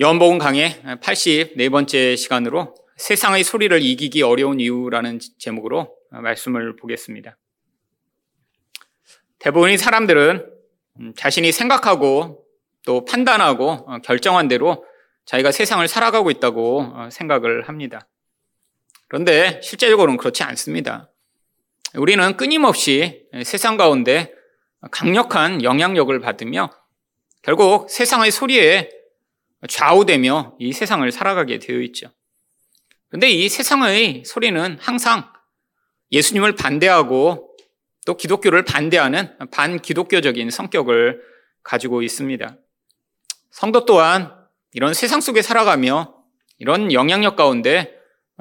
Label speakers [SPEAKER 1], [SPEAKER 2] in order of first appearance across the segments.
[SPEAKER 1] 연복음 강의 84번째 시간으로 세상의 소리를 이기기 어려운 이유라는 제목으로 말씀을 보겠습니다. 대부분의 사람들은 자신이 생각하고 또 판단하고 결정한 대로 자기가 세상을 살아가고 있다고 생각을 합니다. 그런데 실제적으로는 그렇지 않습니다. 우리는 끊임없이 세상 가운데 강력한 영향력을 받으며 결국 세상의 소리에 좌우되며 이 세상을 살아가게 되어 있죠. 그런데 이 세상의 소리는 항상 예수님을 반대하고 또 기독교를 반대하는 반기독교적인 성격을 가지고 있습니다. 성도 또한 이런 세상 속에 살아가며 이런 영향력 가운데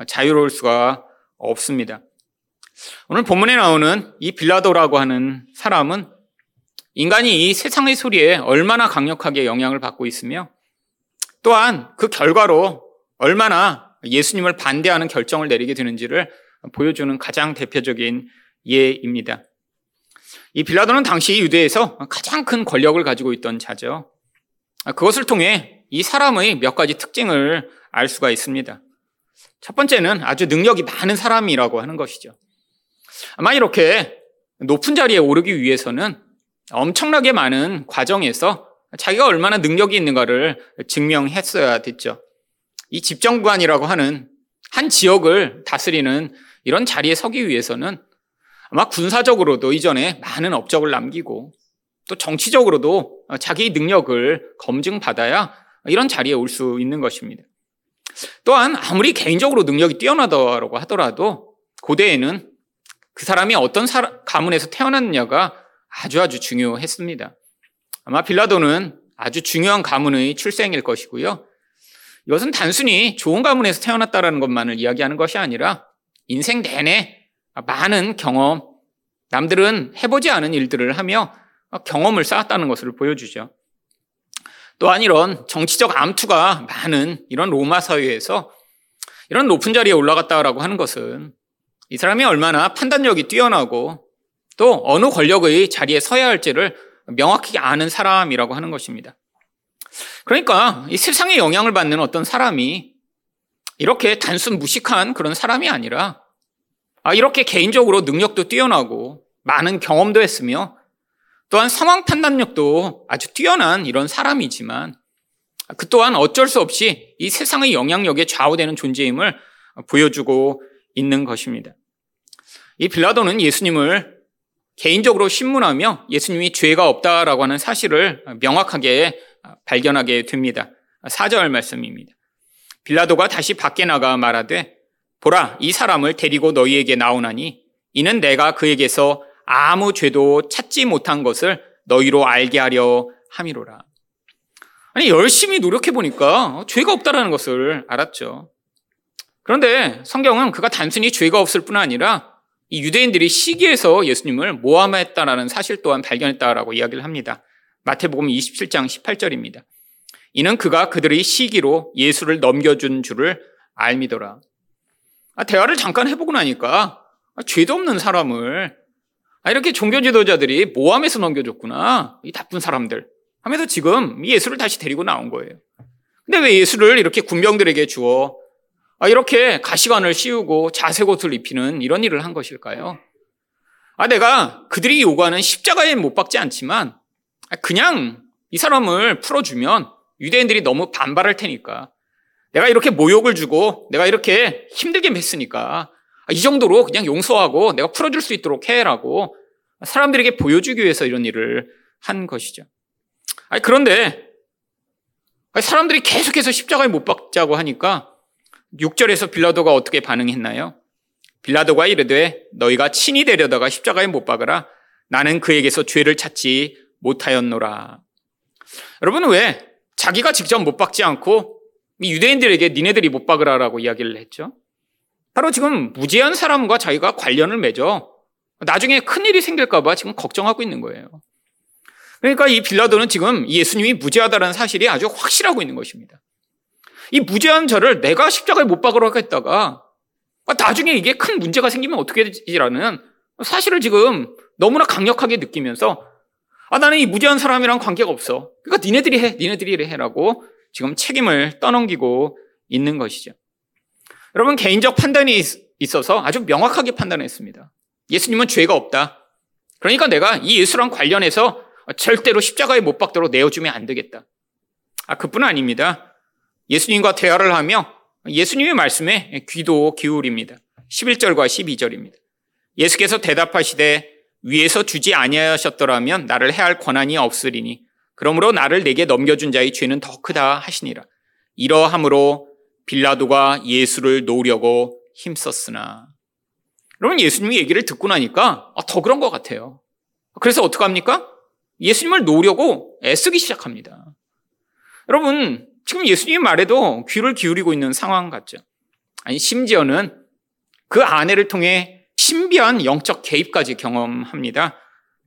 [SPEAKER 1] 자유로울 수가 없습니다. 오늘 본문에 나오는 이 빌라도라고 하는 사람은 인간이 이 세상의 소리에 얼마나 강력하게 영향을 받고 있으며 또한 그 결과로 얼마나 예수님을 반대하는 결정을 내리게 되는지를 보여주는 가장 대표적인 예입니다. 이 빌라도는 당시 유대에서 가장 큰 권력을 가지고 있던 자죠. 그것을 통해 이 사람의 몇 가지 특징을 알 수가 있습니다. 첫 번째는 아주 능력이 많은 사람이라고 하는 것이죠. 아마 이렇게 높은 자리에 오르기 위해서는 엄청나게 많은 과정에서 자기가 얼마나 능력이 있는가를 증명했어야 됐죠. 이 집정관이라고 하는 한 지역을 다스리는 이런 자리에 서기 위해서는 아마 군사적으로도 이전에 많은 업적을 남기고 또 정치적으로도 자기 능력을 검증받아야 이런 자리에 올 수 있는 것입니다. 또한 아무리 개인적으로 능력이 뛰어나다고 하더라도 고대에는 그 사람이 어떤 가문에서 태어났느냐가 아주 아주 중요했습니다. 아마 빌라도는 아주 중요한 가문의 출생일 것이고요. 이것은 단순히 좋은 가문에서 태어났다라는 것만을 이야기하는 것이 아니라 인생 내내 많은 경험, 남들은 해보지 않은 일들을 하며 경험을 쌓았다는 것을 보여주죠. 또한 이런 정치적 암투가 많은 이런 로마 사회에서 이런 높은 자리에 올라갔다라고 하는 것은 이 사람이 얼마나 판단력이 뛰어나고 또 어느 권력의 자리에 서야 할지를 명확히 아는 사람이라고 하는 것입니다. 그러니까 이 세상에 영향을 받는 어떤 사람이 이렇게 단순 무식한 그런 사람이 아니라 아, 이렇게 개인적으로 능력도 뛰어나고 많은 경험도 했으며 또한 상황 판단력도 아주 뛰어난 이런 사람이지만 그 또한 어쩔 수 없이 이 세상의 영향력에 좌우되는 존재임을 보여주고 있는 것입니다. 이 빌라도는 예수님을 개인적으로 신문하며 예수님이 죄가 없다라고 하는 사실을 명확하게 발견하게 됩니다. 4절 말씀입니다. 빌라도가 다시 밖에 나가 말하되 보라 이 사람을 데리고 너희에게 나오나니 이는 내가 그에게서 아무 죄도 찾지 못한 것을 너희로 알게 하려 함이로라. 아니 열심히 노력해 보니까 죄가 없다라는 것을 알았죠. 그런데 성경은 그가 단순히 죄가 없을 뿐 아니라 이 유대인들이 시기에서 예수님을 모함했다라는 사실 또한 발견했다라고 이야기를 합니다. 마태복음 27장 18절입니다. 이는 그가 그들의 시기로 예수를 넘겨준 줄을 알미더라. 아, 대화를 잠깐 해보고 나니까 아, 죄도 없는 사람을 아, 이렇게 종교 지도자들이 모함해서 넘겨줬구나. 이 나쁜 사람들. 하면서 지금 예수를 다시 데리고 나온 거예요. 근데 왜 예수를 이렇게 군병들에게 주어 아, 이렇게 가시관을 씌우고 자색옷을 입히는 이런 일을 한 것일까요? 아, 내가 그들이 요구하는 십자가에 못 박지 않지만 아, 그냥 이 사람을 풀어주면 유대인들이 너무 반발할 테니까 내가 이렇게 모욕을 주고 내가 이렇게 힘들게 했으니까 아, 이 정도로 그냥 용서하고 내가 풀어줄 수 있도록 해라고 사람들에게 보여주기 위해서 이런 일을 한 것이죠. 그런데 사람들이 계속해서 십자가에 못 박자고 하니까 6절에서 빌라도가 어떻게 반응했나요? 빌라도가 이르되 너희가 친히 데려다가 십자가에 못 박으라 나는 그에게서 죄를 찾지 못하였노라. 여러분 왜 자기가 직접 못 박지 않고 유대인들에게 니네들이 못 박으라라고 이야기를 했죠? 바로 지금 무지한 사람과 자기가 관련을 맺어 나중에 큰 일이 생길까봐 지금 걱정하고 있는 거예요. 그러니까 이 빌라도는 지금 예수님이 무지하다는 사실이 아주 확실하고 있는 것입니다. 이 무죄한 저를 내가 십자가에 못 박으러 하겠다가 나중에 이게 큰 문제가 생기면 어떻게 되지라는 사실을 지금 너무나 강력하게 느끼면서 아 나는 이 무죄한 사람이랑 관계가 없어. 그러니까 니네들이 해, 니네들이 해라고 지금 책임을 떠넘기고 있는 것이죠. 여러분 개인적 판단이 있어서 아주 명확하게 판단했습니다. 예수님은 죄가 없다. 그러니까 내가 이 예수랑 관련해서 절대로 십자가에 못 박도록 내어주면 안 되겠다. 아, 그뿐 아닙니다. 예수님과 대화를 하며 예수님의 말씀에 귀도 기울입니다. 11절과 12절입니다. 예수께서 대답하시되 위에서 주지 아니하셨더라면 나를 해할 권한이 없으리니 그러므로 나를 내게 넘겨준 자의 죄는 더 크다 하시니라. 이러함으로 빌라도가 예수를 놓으려고 힘썼으나. 여러분 예수님이 얘기를 듣고 나니까 아, 더 그런 것 같아요. 그래서 어떡합니까? 예수님을 놓으려고 애쓰기 시작합니다. 여러분 지금 예수님 말에도 귀를 기울이고 있는 상황 같죠. 아니 심지어는 그 아내를 통해 신비한 영적 개입까지 경험합니다.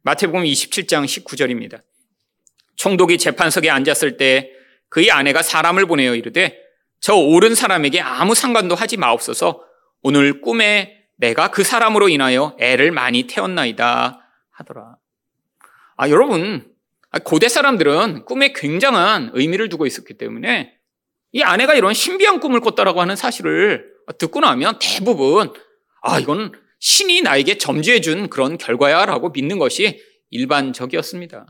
[SPEAKER 1] 마태복음 27장 19절입니다. 총독이 재판석에 앉았을 때 그의 아내가 사람을 보내어 이르되 저 옳은 사람에게 아무 상관도 하지 마옵소서 오늘 꿈에 내가 그 사람으로 인하여 애를 많이 태웠나이다 하더라. 아, 여러분, 고대 사람들은 꿈에 굉장한 의미를 두고 있었기 때문에 이 아내가 이런 신비한 꿈을 꿨다라고 하는 사실을 듣고 나면 대부분 아, 이건 신이 나에게 점주해 준 그런 결과야라고 믿는 것이 일반적이었습니다.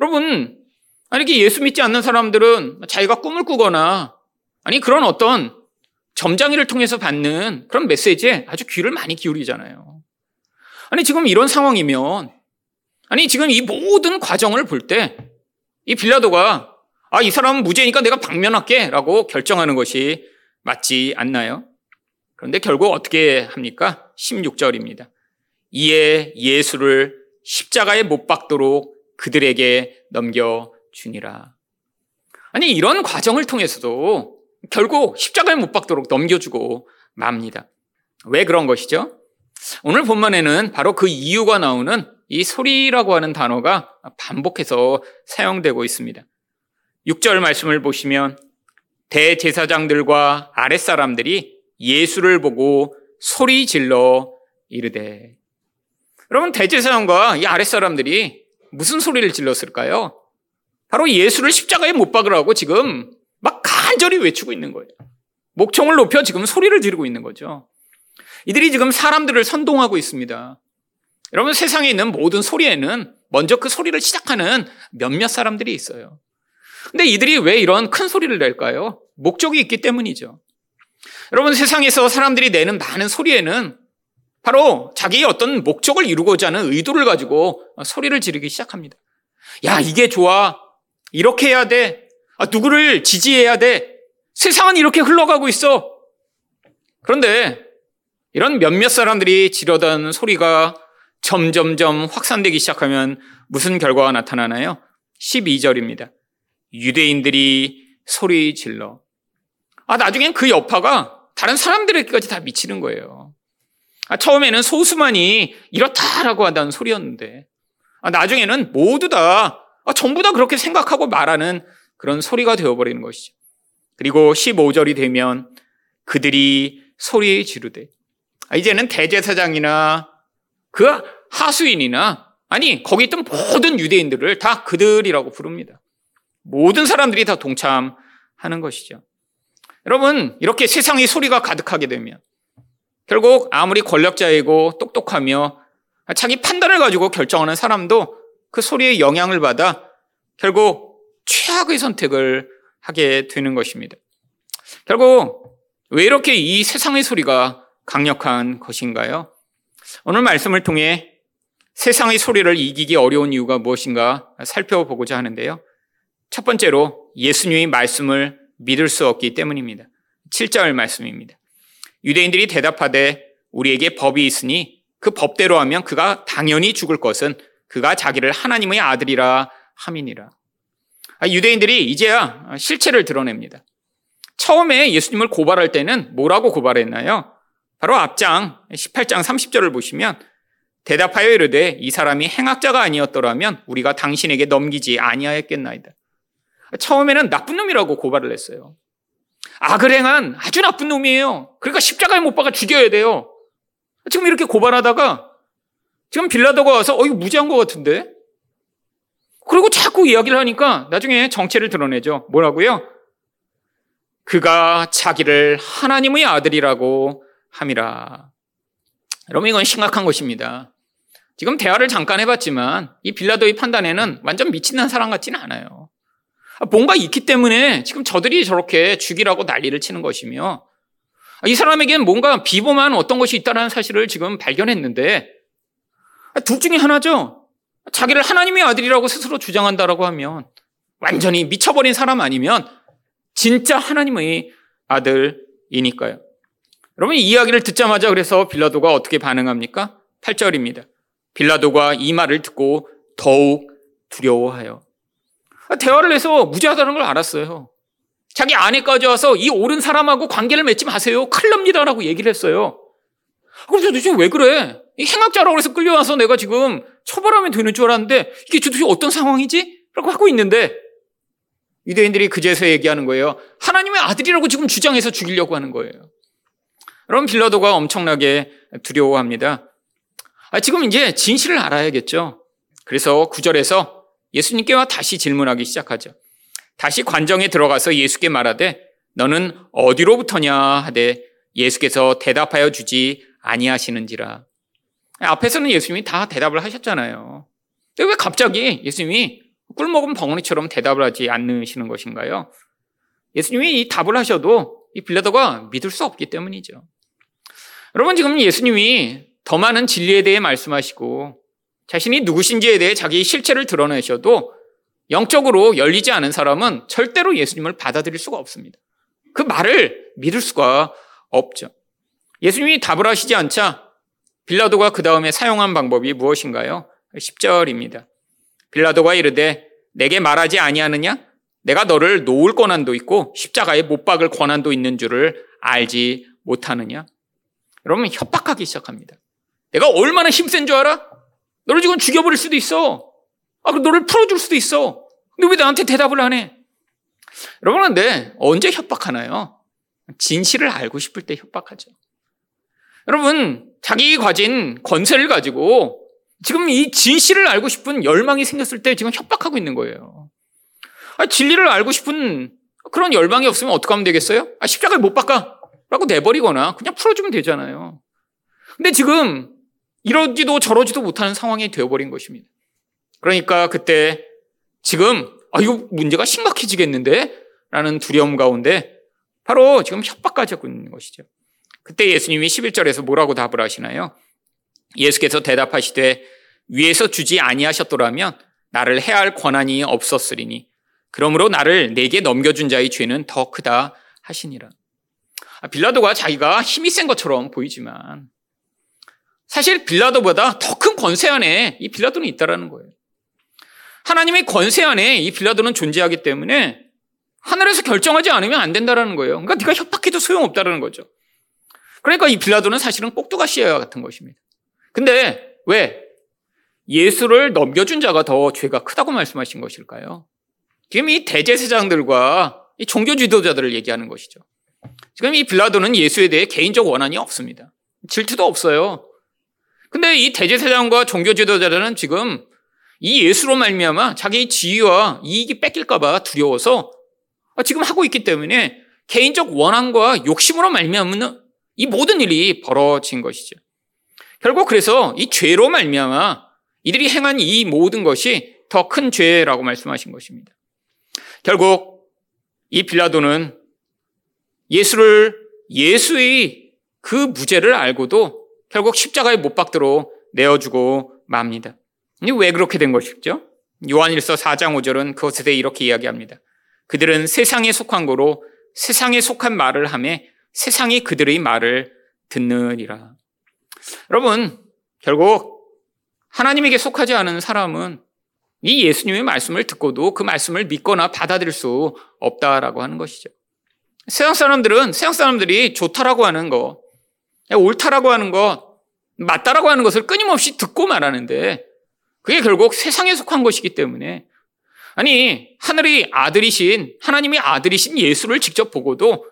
[SPEAKER 1] 여러분, 이렇게 예수 믿지 않는 사람들은 자기가 꿈을 꾸거나 아니, 그런 어떤 점장이를 통해서 받는 그런 메시지에 아주 귀를 많이 기울이잖아요. 아니, 지금 이런 상황이면 아니, 지금 이 모든 과정을 볼 때 이 빌라도가 아, 이 사람은 무죄니까 내가 방면할게 라고 결정하는 것이 맞지 않나요? 그런데 결국 어떻게 합니까? 16절입니다. 이에 예수를 십자가에 못 박도록 그들에게 넘겨주니라. 아니, 이런 과정을 통해서도 결국 십자가에 못 박도록 넘겨주고 맙니다. 왜 그런 것이죠? 오늘 본문에는 바로 그 이유가 나오는 이 소리라고 하는 단어가 반복해서 사용되고 있습니다. 6절 말씀을 보시면 대제사장들과 아랫사람들이 예수를 보고 소리 질러 이르되 여러분 대제사장과 이 아랫사람들이 무슨 소리를 질렀을까요? 바로 예수를 십자가에 못 박으라고 지금 막 간절히 외치고 있는 거예요. 목청을 높여 지금 소리를 지르고 있는 거죠. 이들이 지금 사람들을 선동하고 있습니다. 여러분 세상에 있는 모든 소리에는 먼저 그 소리를 시작하는 몇몇 사람들이 있어요. 근데 이들이 왜 이런 큰 소리를 낼까요? 목적이 있기 때문이죠. 여러분 세상에서 사람들이 내는 많은 소리에는 바로 자기의 어떤 목적을 이루고자 하는 의도를 가지고 소리를 지르기 시작합니다. 야, 이게 좋아. 이렇게 해야 돼. 아, 누구를 지지해야 돼. 세상은 이렇게 흘러가고 있어. 그런데 이런 몇몇 사람들이 지르던 소리가 점점점 확산되기 시작하면 무슨 결과가 나타나나요? 12절입니다. 유대인들이 소리 질러. 아, 나중엔 그 여파가 다른 사람들에게까지 다 미치는 거예요. 아, 처음에는 소수만이 이렇다라고 한다는 소리였는데, 아, 나중에는 모두 다, 아, 전부 다 그렇게 생각하고 말하는 그런 소리가 되어버리는 것이죠. 그리고 15절이 되면 그들이 소리 지르되, 아, 이제는 대제사장이나 그 하수인이나 아니 거기 있던 모든 유대인들을 다 그들이라고 부릅니다. 모든 사람들이 다 동참하는 것이죠. 여러분 이렇게 세상의 소리가 가득하게 되면 결국 아무리 권력자이고 똑똑하며 자기 판단을 가지고 결정하는 사람도 그 소리에 영향을 받아 결국 최악의 선택을 하게 되는 것입니다. 결국 왜 이렇게 이 세상의 소리가 강력한 것인가요? 오늘 말씀을 통해 세상의 소리를 이기기 어려운 이유가 무엇인가 살펴보고자 하는데요. 첫 번째로 예수님의 말씀을 믿을 수 없기 때문입니다. 7절 말씀입니다. 유대인들이 대답하되 우리에게 법이 있으니 그 법대로 하면 그가 당연히 죽을 것은 그가 자기를 하나님의 아들이라 함이니라. 아, 유대인들이 이제야 실체를 드러냅니다. 처음에 예수님을 고발할 때는 뭐라고 고발했나요? 바로 앞장 18장 30절을 보시면 대답하여 이르되 이 사람이 행악자가 아니었더라면 우리가 당신에게 넘기지 아니하였겠나이다. 처음에는 나쁜 놈이라고 고발을 했어요. 악을 행한 아주 나쁜 놈이에요. 그러니까 십자가에 못 박아 죽여야 돼요. 지금 이렇게 고발하다가 지금 빌라도가 와서 어 이거 무지한 것 같은데 그리고 자꾸 이야기를 하니까 나중에 정체를 드러내죠. 뭐라고요? 그가 자기를 하나님의 아들이라고 함이라. 여러분, 이건 심각한 것입니다. 지금 대화를 잠깐 해봤지만 이 빌라도의 판단에는 완전 미친난 사람 같지는 않아요. 뭔가 있기 때문에 지금 저들이 저렇게 죽이라고 난리를 치는 것이며 이 사람에게는 뭔가 비범한 어떤 것이 있다는 사실을 지금 발견했는데 둘 중에 하나죠. 자기를 하나님의 아들이라고 스스로 주장한다라고 하면 완전히 미쳐버린 사람 아니면 진짜 하나님의 아들이니까요. 여러분 이 이야기를 듣자마자 그래서 빌라도가 어떻게 반응합니까? 8절입니다. 빌라도가 이 말을 듣고 더욱 두려워하여 대화를 해서 무죄하다는 걸 알았어요. 자기 아내까지 와서 이 옳은 사람하고 관계를 맺지 마세요. 큰일 납니다라고 얘기를 했어요. 그래서 도대체 왜 그래? 행악자라고 해서 끌려와서 내가 지금 처벌하면 되는 줄 알았는데 이게 도대체 어떤 상황이지? 라고 하고 있는데 유대인들이 그제서 얘기하는 거예요. 하나님의 아들이라고 지금 주장해서 죽이려고 하는 거예요. 여러분 빌라도가 엄청나게 두려워합니다. 아, 지금 이제 진실을 알아야겠죠. 그래서 구절에서 예수님께 와 다시 질문하기 시작하죠. 다시 관정에 들어가서 예수께 말하되 너는 어디로부터냐 하되 예수께서 대답하여 주지 아니하시는지라. 앞에서는 예수님이 다 대답을 하셨잖아요. 왜 갑자기 예수님이 꿀 먹은 벙어리처럼 대답을 하지 않으시는 것인가요? 예수님이 이 답을 하셔도 이 빌라도가 믿을 수 없기 때문이죠. 여러분 지금 예수님이 더 많은 진리에 대해 말씀하시고 자신이 누구신지에 대해 자기 실체를 드러내셔도 영적으로 열리지 않은 사람은 절대로 예수님을 받아들일 수가 없습니다. 그 말을 믿을 수가 없죠. 예수님이 답을 하시지 않자 빌라도가 그 다음에 사용한 방법이 무엇인가요? 10절입니다. 빌라도가 이르되 내게 말하지 아니하느냐? 내가 너를 놓을 권한도 있고 십자가에 못 박을 권한도 있는 줄을 알지 못하느냐? 여러분 협박하기 시작합니다. 내가 얼마나 힘센 줄 알아? 너를 지금 죽여버릴 수도 있어. 아, 그럼 너를 풀어줄 수도 있어. 근데 왜 나한테 대답을 안 해? 여러분, 근데 언제 협박하나요? 진실을 알고 싶을 때 협박하죠. 여러분, 자기 가진 권세를 가지고 지금 이 진실을 알고 싶은 열망이 생겼을 때 지금 협박하고 있는 거예요. 아, 진리를 알고 싶은 그런 열망이 없으면 어떻게 하면 되겠어요? 아, 십자가를 못 박아. 라고 내버리거나 그냥 풀어주면 되잖아요. 근데 지금 이러지도 저러지도 못하는 상황이 되어버린 것입니다. 그러니까 그때 지금 아, 이거 문제가 심각해지겠는데? 라는 두려움 가운데 바로 지금 협박까지 하고 있는 것이죠. 그때 예수님이 11절에서 뭐라고 답을 하시나요? 예수께서 대답하시되 위에서 주지 아니하셨더라면 나를 해할 권한이 없었으리니 그러므로 나를 내게 넘겨준 자의 죄는 더 크다 하시니라. 아, 빌라도가 자기가 힘이 센 것처럼 보이지만 사실 빌라도보다 더 큰 권세 안에 이 빌라도는 있다라는 거예요. 하나님의 권세 안에 이 빌라도는 존재하기 때문에 하늘에서 결정하지 않으면 안 된다라는 거예요. 그러니까 네가 협박해도 소용없다라는 거죠. 그러니까 이 빌라도는 사실은 꼭두가시와 같은 것입니다. 근데 왜 예수를 넘겨준 자가 더 죄가 크다고 말씀하신 것일까요? 지금 이 대제사장들과 이 종교 지도자들을 얘기하는 것이죠. 지금 이 빌라도는 예수에 대해 개인적 원한이 없습니다. 질투도 없어요. 근데 이 대제사장과 종교 지도자들은 지금 이 예수로 말미암아 자기 지위와 이익이 뺏길까봐 두려워서 지금 하고 있기 때문에 개인적 원한과 욕심으로 말미암은 이 모든 일이 벌어진 것이죠. 결국 그래서 이 죄로 말미암아 이들이 행한 이 모든 것이 더 큰 죄라고 말씀하신 것입니다. 결국 이 빌라도는 예수를 예수의 그 무죄를 알고도 결국 십자가에 못 박도록 내어주고 맙니다. 왜 그렇게 된 것이죠? 요한일서 4장 5절은 그것에 대해 이렇게 이야기합니다. 그들은 세상에 속한 거로 세상에 속한 말을 함에 세상이 그들의 말을 듣느니라. 여러분, 결국 하나님에게 속하지 않은 사람은 이 예수님의 말씀을 듣고도 그 말씀을 믿거나 받아들일 수 없다라고 하는 것이죠. 세상 사람들은 세상 사람들이 좋다라고 하는 거, 옳다라고 하는 것, 맞다라고 하는 것을 끊임없이 듣고 말하는데 그게 결국 세상에 속한 것이기 때문에 아니 하늘의 아들이신 하나님의 아들이신 예수를 직접 보고도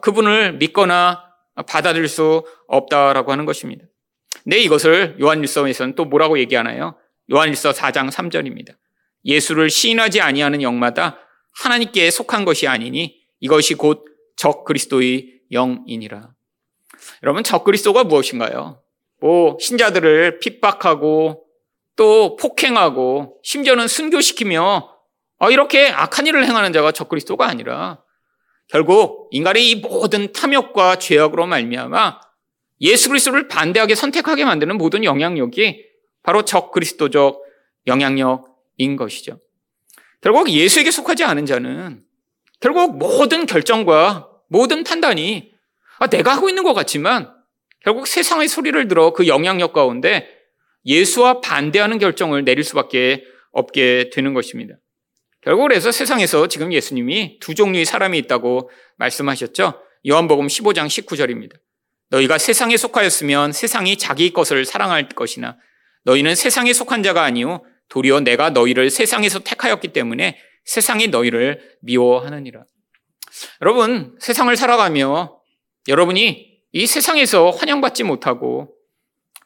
[SPEAKER 1] 그분을 믿거나 받아들일 수 없다라고 하는 것입니다. 네, 이것을 요한일서에서는 또 뭐라고 얘기하나요? 요한일서 4장 3절입니다. 예수를 시인하지 아니하는 영마다 하나님께 속한 것이 아니니 이것이 곧 적 그리스도의 영이니라. 여러분 적 그리스도가 무엇인가요? 뭐 신자들을 핍박하고 또 폭행하고 심지어는 순교시키며 어, 이렇게 악한 일을 행하는 자가 적 그리스도가 아니라 결국 인간의 이 모든 탐욕과 죄악으로 말미암아 예수 그리스도를 반대하게 선택하게 만드는 모든 영향력이 바로 적 그리스도적 영향력인 것이죠. 결국 예수에게 속하지 않은 자는 결국 모든 결정과 모든 판단이 아, 내가 하고 있는 것 같지만 결국 세상의 소리를 들어 그 영향력 가운데 예수와 반대하는 결정을 내릴 수밖에 없게 되는 것입니다. 결국 그래서 세상에서 지금 예수님이 두 종류의 사람이 있다고 말씀하셨죠. 요한복음 15장 19절입니다. 너희가 세상에 속하였으면 세상이 자기 것을 사랑할 것이나 너희는 세상에 속한 자가 아니요 도리어 내가 너희를 세상에서 택하였기 때문에 세상이 너희를 미워하느니라. 여러분, 세상을 살아가며 여러분이 이 세상에서 환영받지 못하고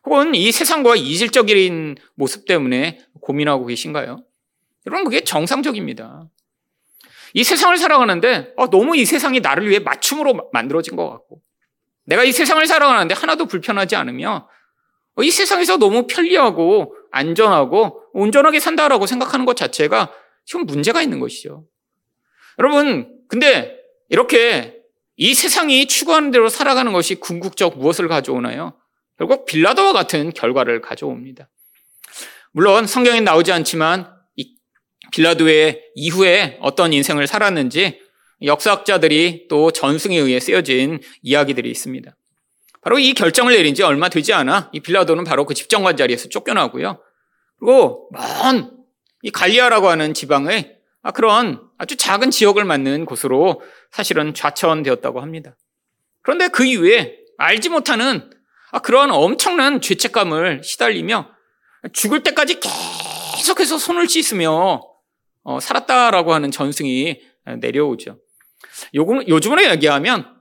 [SPEAKER 1] 혹은 이 세상과 이질적인 모습 때문에 고민하고 계신가요? 여러분, 그게 정상적입니다. 이 세상을 살아가는데 어, 너무 이 세상이 나를 위해 맞춤으로 만들어진 것 같고 내가 이 세상을 살아가는데 하나도 불편하지 않으며 어, 이 세상에서 너무 편리하고 안전하고 온전하게 산다라고 생각하는 것 자체가 지금 문제가 있는 것이죠. 여러분, 근데 이렇게 이 세상이 추구하는 대로 살아가는 것이 궁극적 무엇을 가져오나요? 결국 빌라도와 같은 결과를 가져옵니다. 물론 성경에 나오지 않지만 이 빌라도의 이후에 어떤 인생을 살았는지 역사학자들이 또 전승에 의해 쓰여진 이야기들이 있습니다. 바로 이 결정을 내린 지 얼마 되지 않아 이 빌라도는 바로 그 집정관 자리에서 쫓겨나고요. 그리고 먼 이 갈리아라고 하는 지방의 아, 그런 아주 작은 지역을 맡는 곳으로 사실은 좌천되었다고 합니다. 그런데 그 이후에 알지 못하는 아, 그러한 엄청난 죄책감을 시달리며 죽을 때까지 계속해서 손을 씻으며 어, 살았다라고 하는 전승이 내려오죠. 요즘, 요즘으로 얘기하면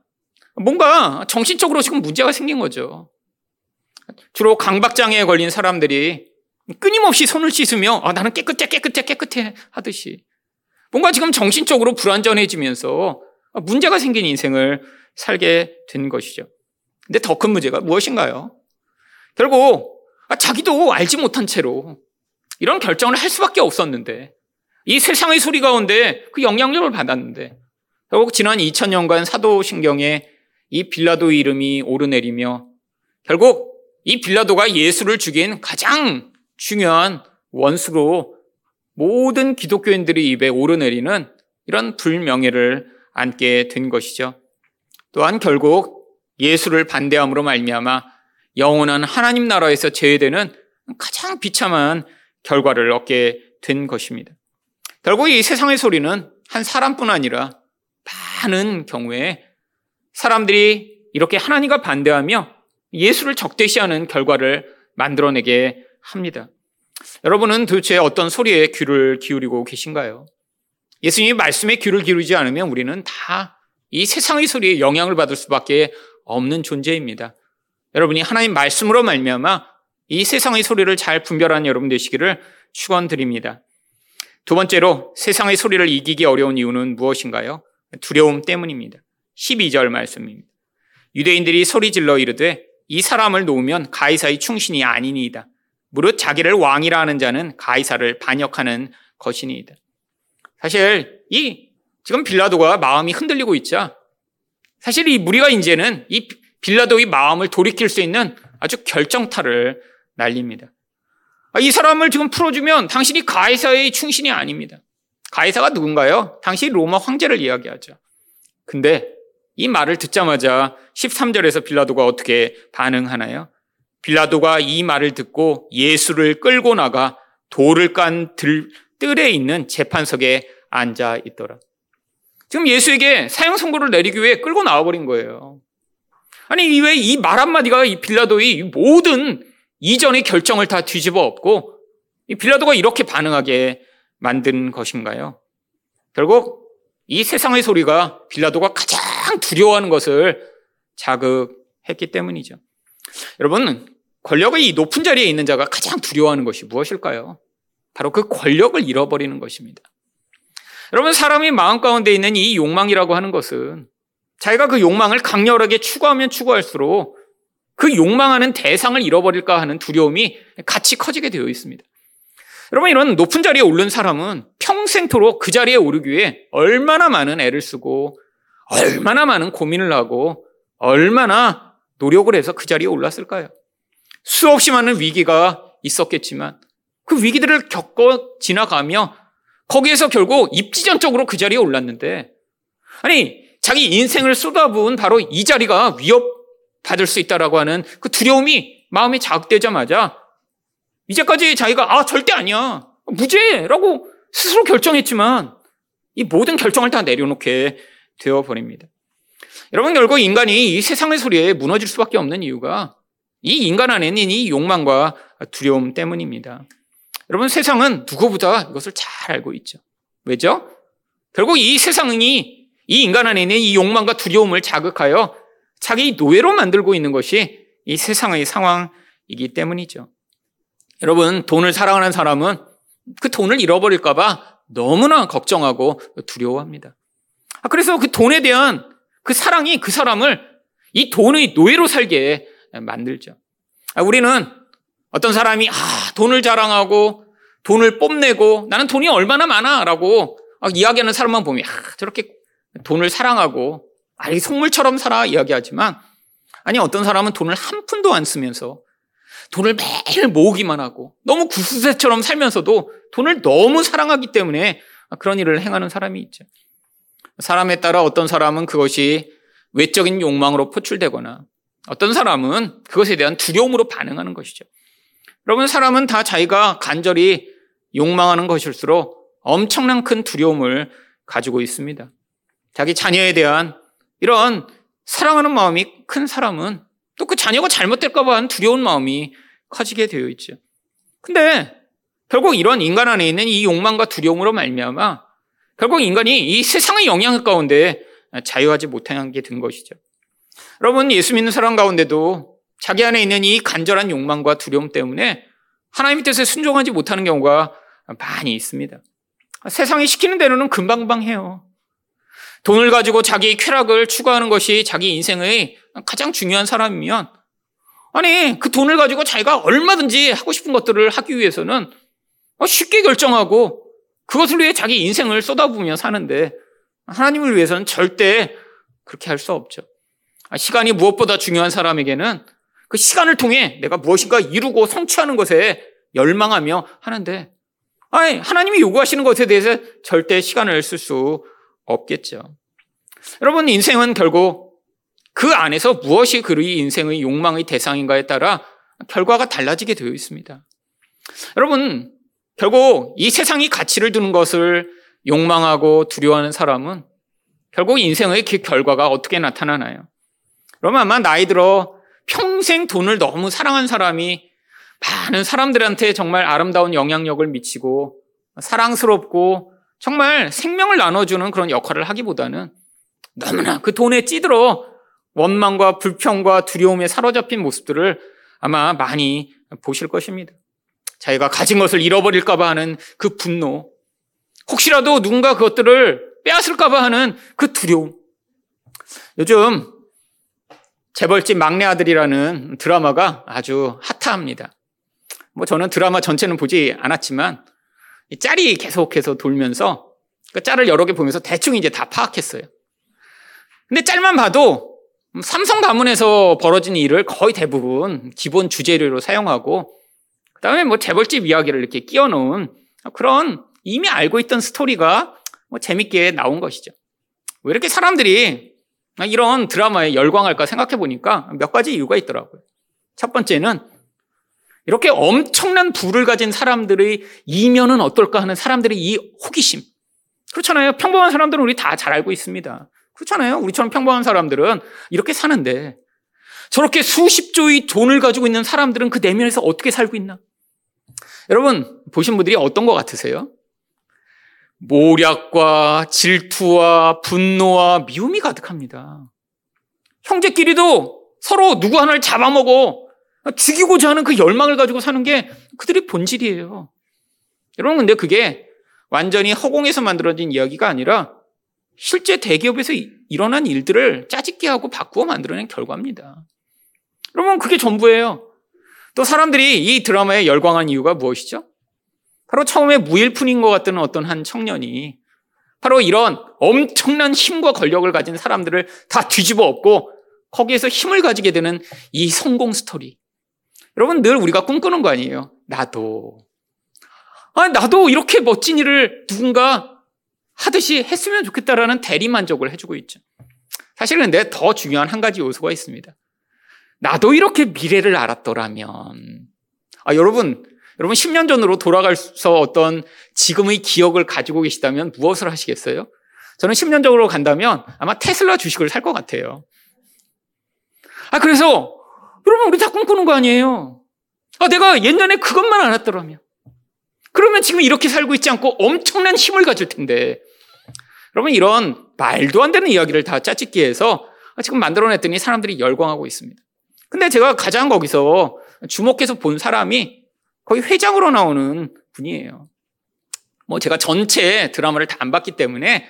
[SPEAKER 1] 뭔가 정신적으로 지금 문제가 생긴 거죠. 주로 강박장애에 걸린 사람들이 끊임없이 손을 씻으며 아, 나는 깨끗해, 깨끗해, 깨끗해 하듯이 뭔가 지금 정신적으로 불안전해지면서 문제가 생긴 인생을 살게 된 것이죠. 근데 더 큰 문제가 무엇인가요? 결국 아, 자기도 알지 못한 채로 이런 결정을 할 수밖에 없었는데 이 세상의 소리 가운데 그 영향력을 받았는데 결국 지난 2000년간 사도신경에 이 빌라도 이름이 오르내리며 결국 이 빌라도가 예수를 죽인 가장 중요한 원수로 모든 기독교인들의 입에 오르내리는 이런 불명예를 안게 된 것이죠. 또한 결국 예수를 반대함으로 말미암아 영원한 하나님 나라에서 제외되는 가장 비참한 결과를 얻게 된 것입니다. 결국 이 세상의 소리는 한 사람뿐 아니라 많은 경우에 사람들이 이렇게 하나님과 반대하며 예수를 적대시하는 결과를 만들어내게 합니다. 여러분은 도대체 어떤 소리에 귀를 기울이고 계신가요? 예수님이 말씀에 귀를 기울이지 않으면 우리는 다 이 세상의 소리에 영향을 받을 수밖에 없는 존재입니다. 여러분이 하나님 말씀으로 말미암아 이 세상의 소리를 잘 분별하는 여러분 되시기를 축원드립니다. 두 번째로 세상의 소리를 이기기 어려운 이유는 무엇인가요? 두려움 때문입니다. 12절 말씀입니다. 유대인들이 소리 질러 이르되 이 사람을 놓으면 가이사의 충신이 아니니이다. 무릇 자기를 왕이라 하는 자는 가이사를 반역하는 것이니이다. 사실 이 지금 빌라도가 마음이 흔들리고 있자 사실 이 무리가 이제는 이 빌라도의 마음을 돌이킬 수 있는 아주 결정타를 날립니다. 아, 이 사람을 지금 풀어주면 당신이 가이사의 충신이 아닙니다. 가이사가 누군가요? 당시 로마 황제를 이야기하죠. 근데 이 말을 듣자마자 13절에서 빌라도가 어떻게 반응하나요? 빌라도가 이 말을 듣고 예수를 끌고 나가 돌을 깐 들, 뜰에 있는 재판석에 앉아 있더라. 지금 예수에게 사형 선고를 내리기 위해 끌고 나와버린 거예요. 아니, 왜 이 말 한마디가 이 빌라도의 모든 이전의 결정을 다 뒤집어 엎고 이 빌라도가 이렇게 반응하게 만든 것인가요? 결국 이 세상의 소리가 빌라도가 가장 두려워하는 것을 자극했기 때문이죠. 여러분, 권력의 이 높은 자리에 있는 자가 가장 두려워하는 것이 무엇일까요? 바로 그 권력을 잃어버리는 것입니다. 여러분, 사람이 마음 가운데 있는 이 욕망이라고 하는 것은 자기가 그 욕망을 강렬하게 추구하면 추구할수록 그 욕망하는 대상을 잃어버릴까 하는 두려움이 같이 커지게 되어 있습니다. 여러분, 이런 높은 자리에 오른 사람은 평생토록 그 자리에 오르기 위해 얼마나 많은 애를 쓰고, 얼마나 많은 고민을 하고, 얼마나 노력을 해서 그 자리에 올랐을까요? 수없이 많은 위기가 있었겠지만, 그 위기들을 겪어 지나가며, 거기에서 결국 입지전적으로 그 자리에 올랐는데, 아니, 자기 인생을 쏟아부은 바로 이 자리가 위협받을 수 있다라고 하는 그 두려움이 마음에 자극되자마자 이제까지 자기가 아 절대 아니야 무죄라고 스스로 결정했지만 이 모든 결정을 다 내려놓게 되어 버립니다. 여러분 결국 인간이 이 세상의 소리에 무너질 수밖에 없는 이유가 이 인간 안에 있는 이 욕망과 두려움 때문입니다. 여러분 세상은 누구보다 이것을 잘 알고 있죠. 왜죠? 결국 이 세상이 이 인간 안에 있는 이 욕망과 두려움을 자극하여 자기 노예로 만들고 있는 것이 이 세상의 상황이기 때문이죠. 여러분, 돈을 사랑하는 사람은 그 돈을 잃어버릴까봐 너무나 걱정하고 두려워합니다. 아, 그래서 그 돈에 대한 그 사랑이 그 사람을 이 돈의 노예로 살게 만들죠. 아, 우리는 어떤 사람이 아, 돈을 자랑하고 돈을 뽐내고 나는 돈이 얼마나 많아라고 이야기하는 사람만 보면 아, 저렇게 돈을 사랑하고 아니 속물처럼 살아 이야기하지만 아니 어떤 사람은 돈을 한 푼도 안 쓰면서 돈을 매일 모으기만 하고 너무 구수새처럼 살면서도 돈을 너무 사랑하기 때문에 그런 일을 행하는 사람이 있죠. 사람에 따라 어떤 사람은 그것이 외적인 욕망으로 포출되거나 어떤 사람은 그것에 대한 두려움으로 반응하는 것이죠. 여러분, 사람은 다 자기가 간절히 욕망하는 것일수록 엄청난 큰 두려움을 가지고 있습니다. 자기 자녀에 대한 이런 사랑하는 마음이 큰 사람은 또 그 자녀가 잘못될까봐 하는 두려운 마음이 커지게 되어 있죠. 근데 결국 이런 인간 안에 있는 이 욕망과 두려움으로 말미암아 결국 인간이 이 세상의 영향 가운데 자유하지 못하게 된 것이죠. 여러분 예수 믿는 사람 가운데도 자기 안에 있는 이 간절한 욕망과 두려움 때문에 하나님의 뜻에 순종하지 못하는 경우가 많이 있습니다. 세상이 시키는 대로는 금방금방 해요. 돈을 가지고 자기 쾌락을 추구하는 것이 자기 인생의 가장 중요한 사람이면 아니 그 돈을 가지고 자기가 얼마든지 하고 싶은 것들을 하기 위해서는 쉽게 결정하고 그것을 위해 자기 인생을 쏟아부으며 사는데 하나님을 위해서는 절대 그렇게 할 수 없죠. 시간이 무엇보다 중요한 사람에게는 그 시간을 통해 내가 무엇인가 이루고 성취하는 것에 열망하며 하는데 아니 하나님이 요구하시는 것에 대해서 절대 시간을 쓸 수 없겠죠. 여러분, 인생은 결국 그 안에서 무엇이 그의 인생의 욕망의 대상인가에 따라 결과가 달라지게 되어 있습니다. 여러분, 결국 이 세상이 가치를 두는 것을 욕망하고 두려워하는 사람은 결국 인생의 그 결과가 어떻게 나타나나요? 그러면 아마 나이 들어 평생 돈을 너무 사랑한 사람이 많은 사람들한테 정말 아름다운 영향력을 미치고 사랑스럽고 정말 생명을 나눠주는 그런 역할을 하기보다는 너무나 그 돈에 찌들어 원망과 불평과 두려움에 사로잡힌 모습들을 아마 많이 보실 것입니다. 자기가 가진 것을 잃어버릴까봐 하는 그 분노, 혹시라도 누군가 그것들을 빼앗을까봐 하는 그 두려움. 요즘 재벌집 막내 아들이라는 드라마가 아주 핫합니다. 뭐 저는 드라마 전체는 보지 않았지만 이 짤이 계속해서 돌면서 그 짤을 여러 개 보면서 대충 이제 다 파악했어요. 근데 짤만 봐도 삼성 가문에서 벌어진 일을 거의 대부분 기본 주재료로 사용하고 그다음에 뭐 재벌집 이야기를 이렇게 끼워 놓은 그런 이미 알고 있던 스토리가 뭐 재밌게 나온 것이죠. 왜 이렇게 사람들이 이런 드라마에 열광할까 생각해 보니까 몇 가지 이유가 있더라고요. 첫 번째는 이렇게 엄청난 부를 가진 사람들의 이면은 어떨까 하는 사람들의 이 호기심. 그렇잖아요. 평범한 사람들은 우리 다 잘 알고 있습니다. 그렇잖아요. 우리처럼 평범한 사람들은 이렇게 사는데 저렇게 수십 조의 돈을 가지고 있는 사람들은 그 내면에서 어떻게 살고 있나? 여러분, 보신 분들이 어떤 것 같으세요? 모략과 질투와 분노와 미움이 가득합니다. 형제끼리도 서로 누구 하나를 잡아먹어 죽이고자 하는 그 열망을 가지고 사는 게 그들의 본질이에요. 여러분, 근데 그게 완전히 허공에서 만들어진 이야기가 아니라 실제 대기업에서 일어난 일들을 짜집게 하고 바꾸어 만들어낸 결과입니다. 여러분, 그게 전부예요. 또 사람들이 이 드라마에 열광한 이유가 무엇이죠? 바로 처음에 무일푼인 것 같던 어떤 한 청년이 바로 이런 엄청난 힘과 권력을 가진 사람들을 다 뒤집어 엎고 거기에서 힘을 가지게 되는 이 성공 스토리. 여러분 늘 우리가 꿈꾸는 거 아니에요. 나도. 아, 나도 이렇게 멋진 일을 누군가 하듯이 했으면 좋겠다라는 대리만족을 해주고 있죠. 사실은 근데 더 중요한 한 가지 요소가 있습니다. 나도 이렇게 미래를 알았더라면. 아, 여러분, 여러분 10년 전으로 돌아가서 어떤 지금의 기억을 가지고 계시다면 무엇을 하시겠어요? 저는 10년 전으로 간다면 아마 테슬라 주식을 살 것 같아요. 아, 그래서 여러분 우리 다 꿈꾸는 거 아니에요? 아, 내가 옛날에 그것만 알았더라면. 그러면 지금 이렇게 살고 있지 않고 엄청난 힘을 가질 텐데. 여러분 이런 말도 안 되는 이야기를 다 짜집기 해서 지금 만들어냈더니 사람들이 열광하고 있습니다. 근데 제가 가장 거기서 주목해서 본 사람이 거의 회장으로 나오는 분이에요. 뭐 제가 전체 드라마를 다 안 봤기 때문에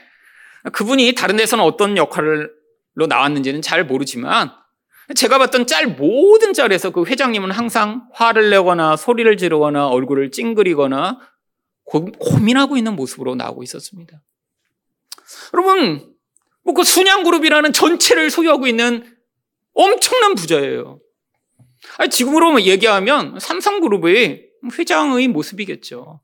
[SPEAKER 1] 그분이 다른 데서는 어떤 역할로 나왔는지는 잘 모르지만 제가 봤던 짤 모든 짤에서 그 회장님은 항상 화를 내거나 소리를 지르거나 얼굴을 찡그리거나 고, 민하고 있는 모습으로 나오고 있었습니다. 여러분, 뭐 그 순양그룹이라는 전체를 소유하고 있는 엄청난 부자예요. 아니, 지금으로 얘기하면 삼성그룹의 회장의 모습이겠죠.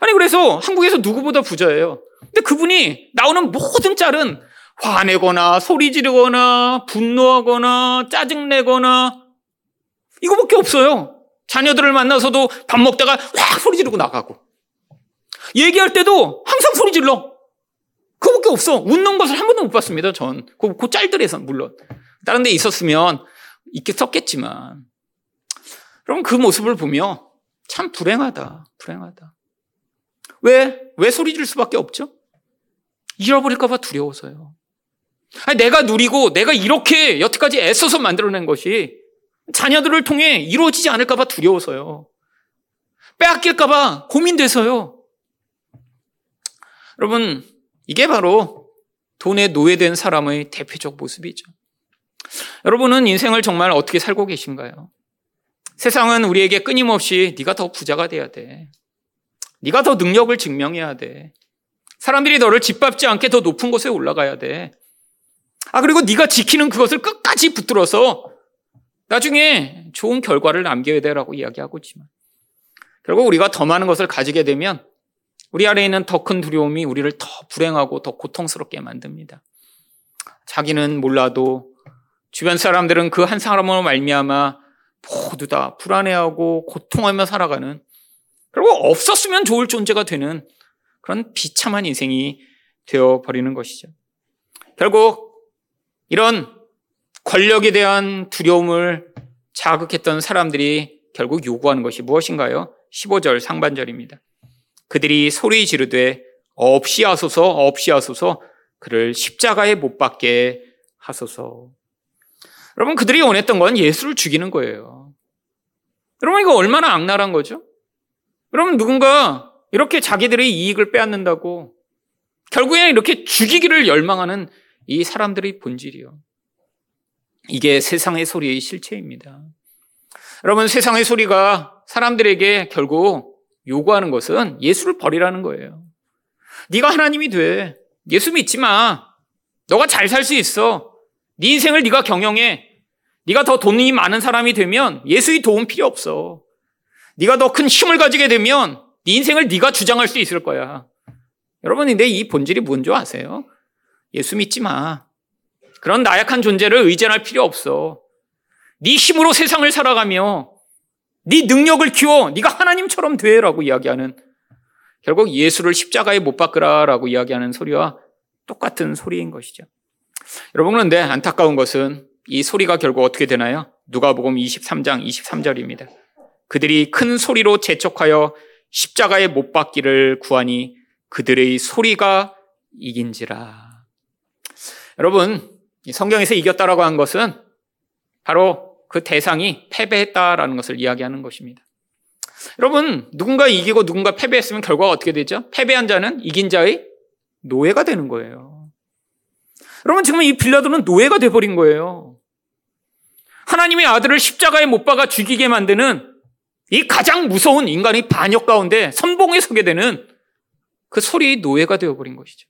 [SPEAKER 1] 아니, 그래서 한국에서 누구보다 부자예요. 근데 그분이 나오는 모든 짤은 화내거나 소리 지르거나 분노하거나 짜증내거나 이거밖에 없어요. 자녀들을 만나서도 밥 먹다가 확 소리 지르고 나가고. 얘기할 때도 항상 소리 질러. 그거밖에 없어. 웃는 것을 한 번도 못 봤습니다, 전. 그, 그 짤들에서, 물론. 다른 데 있었으면 있게 썼겠지만. 그럼 그 모습을 보며 참 불행하다, 불행하다. 왜? 왜 소리 지를 수밖에 없죠? 잃어버릴까봐 두려워서요. 아니, 내가 누리고 내가 이렇게 여태까지 애써서 만들어낸 것이 자녀들을 통해 이루어지지 않을까봐 두려워서요. 빼앗길까봐 고민돼서요. 여러분, 이게 바로 돈에 노예된 사람의 대표적 모습이죠. 여러분은 인생을 정말 어떻게 살고 계신가요? 세상은 우리에게 끊임없이 네가 더 부자가 돼야 돼. 네가 더 능력을 증명해야 돼. 사람들이 너를 짓밟지 않게 더 높은 곳에 올라가야 돼. 아 그리고 네가 지키는 그것을 끝까지 붙들어서 나중에 좋은 결과를 남겨야 되라고 이야기하고 있지만 결국 우리가 더 많은 것을 가지게 되면 우리 안에 있는 더 큰 두려움이 우리를 더 불행하고 더 고통스럽게 만듭니다. 자기는 몰라도 주변 사람들은 그 한 사람으로 말미암아 모두 다 불안해하고 고통하며 살아가는 그리고 없었으면 좋을 존재가 되는 그런 비참한 인생이 되어 버리는 것이죠. 결국 이런 권력에 대한 두려움을 자극했던 사람들이 결국 요구하는 것이 무엇인가요? 15절 상반절입니다. 그들이 소리 지르되 없이 하소서 없이 하소서 그를 십자가에 못 박게 하소서. 여러분 그들이 원했던 건 예수를 죽이는 거예요. 여러분 이거 얼마나 악랄한 거죠? 여러분 누군가 이렇게 자기들의 이익을 빼앗는다고 결국에는 이렇게 죽이기를 열망하는 이 사람들의 본질이요. 이게 세상의 소리의 실체입니다. 여러분 세상의 소리가 사람들에게 결국 요구하는 것은 예수를 버리라는 거예요. 네가 하나님이 돼. 예수 믿지 마. 너가 잘 살 수 있어. 네 인생을 네가 경영해. 네가 더 돈이 많은 사람이 되면 예수의 도움 필요 없어. 네가 더 큰 힘을 가지게 되면 네 인생을 네가 주장할 수 있을 거야. 여러분, 근데 이 본질이 뭔지 아세요? 예수 믿지 마. 그런 나약한 존재를 의존할 필요 없어. 네 힘으로 세상을 살아가며 네 능력을 키워 네가 하나님처럼 되라고 이야기하는 결국 예수를 십자가에 못 박으라라고 이야기하는 소리와 똑같은 소리인 것이죠. 여러분 그런데 안타까운 것은 이 소리가 결국 어떻게 되나요? 누가복음 23장 23절입니다. 그들이 큰 소리로 재촉하여 십자가에 못 박기를 구하니 그들의 소리가 이긴지라. 여러분, 성경에서 이겼다라고 한 것은 바로 그 대상이 패배했다라는 것을 이야기하는 것입니다. 여러분, 누군가 이기고 누군가 패배했으면 결과가 어떻게 되죠? 패배한 자는 이긴 자의 노예가 되는 거예요. 여러분, 지금 이 빌라도는 노예가 돼버린 거예요. 하나님의 아들을 십자가에 못 박아 죽이게 만드는 이 가장 무서운 인간의 반역 가운데 선봉에 서게 되는 그 소리의 노예가 되어버린 것이죠.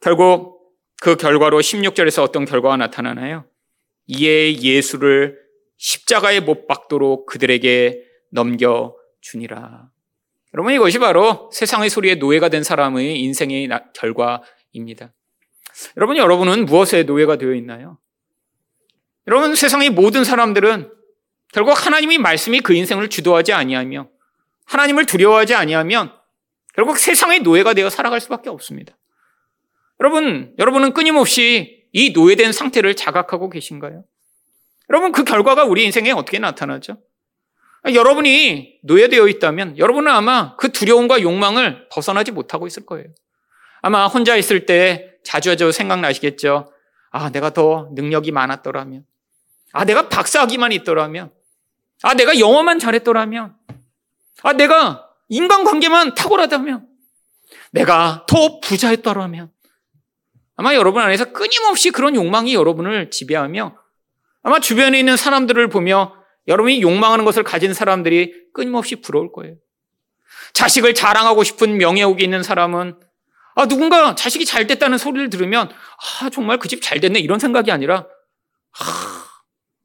[SPEAKER 1] 결국 그 결과로 16절에서 어떤 결과가 나타나나요? 이에 예수를 십자가에 못 박도록 그들에게 넘겨주니라. 여러분 이것이 바로 세상의 소리에 노예가 된 사람의 인생의 결과입니다. 여러분 여러분은 무엇에 노예가 되어 있나요? 여러분 세상의 모든 사람들은 결국 하나님의 말씀이 그 인생을 주도하지 아니하며 하나님을 두려워하지 아니하면 결국 세상의 노예가 되어 살아갈 수밖에 없습니다. 여러분, 여러분은 끊임없이 이 노예된 상태를 자각하고 계신가요? 여러분, 그 결과가 우리 인생에 어떻게 나타나죠? 여러분이 노예되어 있다면 여러분은 아마 그 두려움과 욕망을 벗어나지 못하고 있을 거예요. 아마 혼자 있을 때 자주자주 생각나시겠죠. 아, 내가 더 능력이 많았더라면. 아, 내가 박사학위만 있더라면. 아, 내가 영어만 잘했더라면. 아, 내가 인간관계만 탁월하다면. 내가 더 부자였더라면. 아마 여러분 안에서 끊임없이 그런 욕망이 여러분을 지배하며 아마 주변에 있는 사람들을 보며 여러분이 욕망하는 것을 가진 사람들이 끊임없이 부러울 거예요. 자식을 자랑하고 싶은 명예욕이 있는 사람은 아, 누군가 자식이 잘 됐다는 소리를 들으면 아, 정말 그 집 잘 됐네 이런 생각이 아니라 아,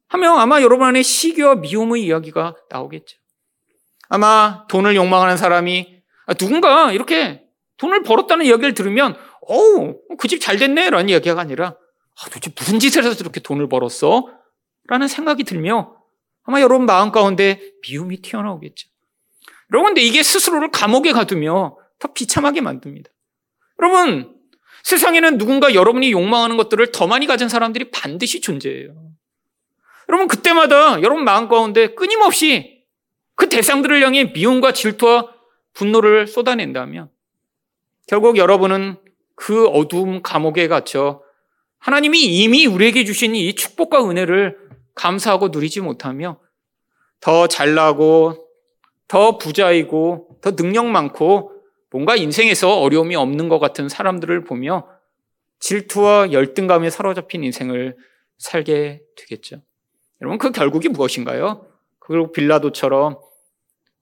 [SPEAKER 1] 하면 아마 여러분 안에 시기와 미움의 이야기가 나오겠죠. 아마 돈을 욕망하는 사람이 아, 누군가 이렇게 돈을 벌었다는 이야기를 들으면 어우, 그 집 잘 됐네 라는 이야기가 아니라 아, 도대체 무슨 짓을 해서 저렇게 돈을 벌었어? 라는 생각이 들며 아마 여러분 마음 가운데 미움이 튀어나오겠죠. 여러분, 근데 이게 스스로를 감옥에 가두며 더 비참하게 만듭니다. 여러분, 세상에는 누군가 여러분이 욕망하는 것들을 더 많이 가진 사람들이 반드시 존재해요. 여러분, 그때마다 여러분 마음 가운데 끊임없이 그 대상들을 향해 미움과 질투와 분노를 쏟아낸다면 결국 여러분은 그 어두움 감옥에 갇혀 하나님이 이미 우리에게 주신 이 축복과 은혜를 감사하고 누리지 못하며 더 잘나고 더 부자이고 더 능력 많고 뭔가 인생에서 어려움이 없는 것 같은 사람들을 보며 질투와 열등감에 사로잡힌 인생을 살게 되겠죠. 여러분 그 결국이 무엇인가요? 그리고 빌라도처럼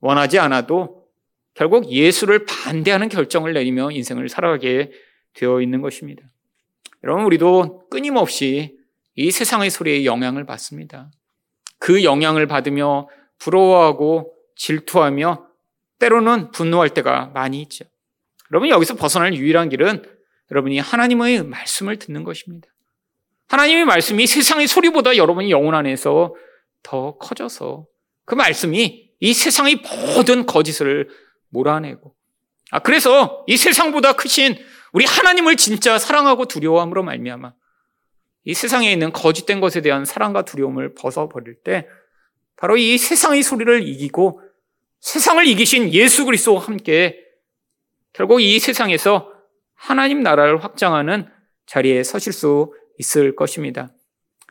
[SPEAKER 1] 원하지 않아도 결국 예수를 반대하는 결정을 내리며 인생을 살아가게 되어 있는 것입니다. 여러분 우리도 끊임없이 이 세상의 소리에 영향을 받습니다. 그 영향을 받으며 부러워하고 질투하며 때로는 분노할 때가 많이 있죠. 여러분 여기서 벗어날 유일한 길은 여러분이 하나님의 말씀을 듣는 것입니다. 하나님의 말씀이 세상의 소리보다 여러분이 영혼 안에서 더 커져서 그 말씀이 이 세상의 모든 거짓을 몰아내고 아 그래서 이 세상보다 크신 우리 하나님을 진짜 사랑하고 두려워함으로 말미암아 이 세상에 있는 거짓된 것에 대한 사랑과 두려움을 벗어버릴 때 바로 이 세상의 소리를 이기고 세상을 이기신 예수 그리스도와 함께 결국 이 세상에서 하나님 나라를 확장하는 자리에 서실 수 있을 것입니다.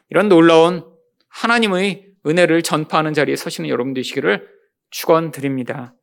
[SPEAKER 1] 이런 놀라운 하나님의 은혜를 전파하는 자리에 서시는 여러분 되시기를 축원드립니다.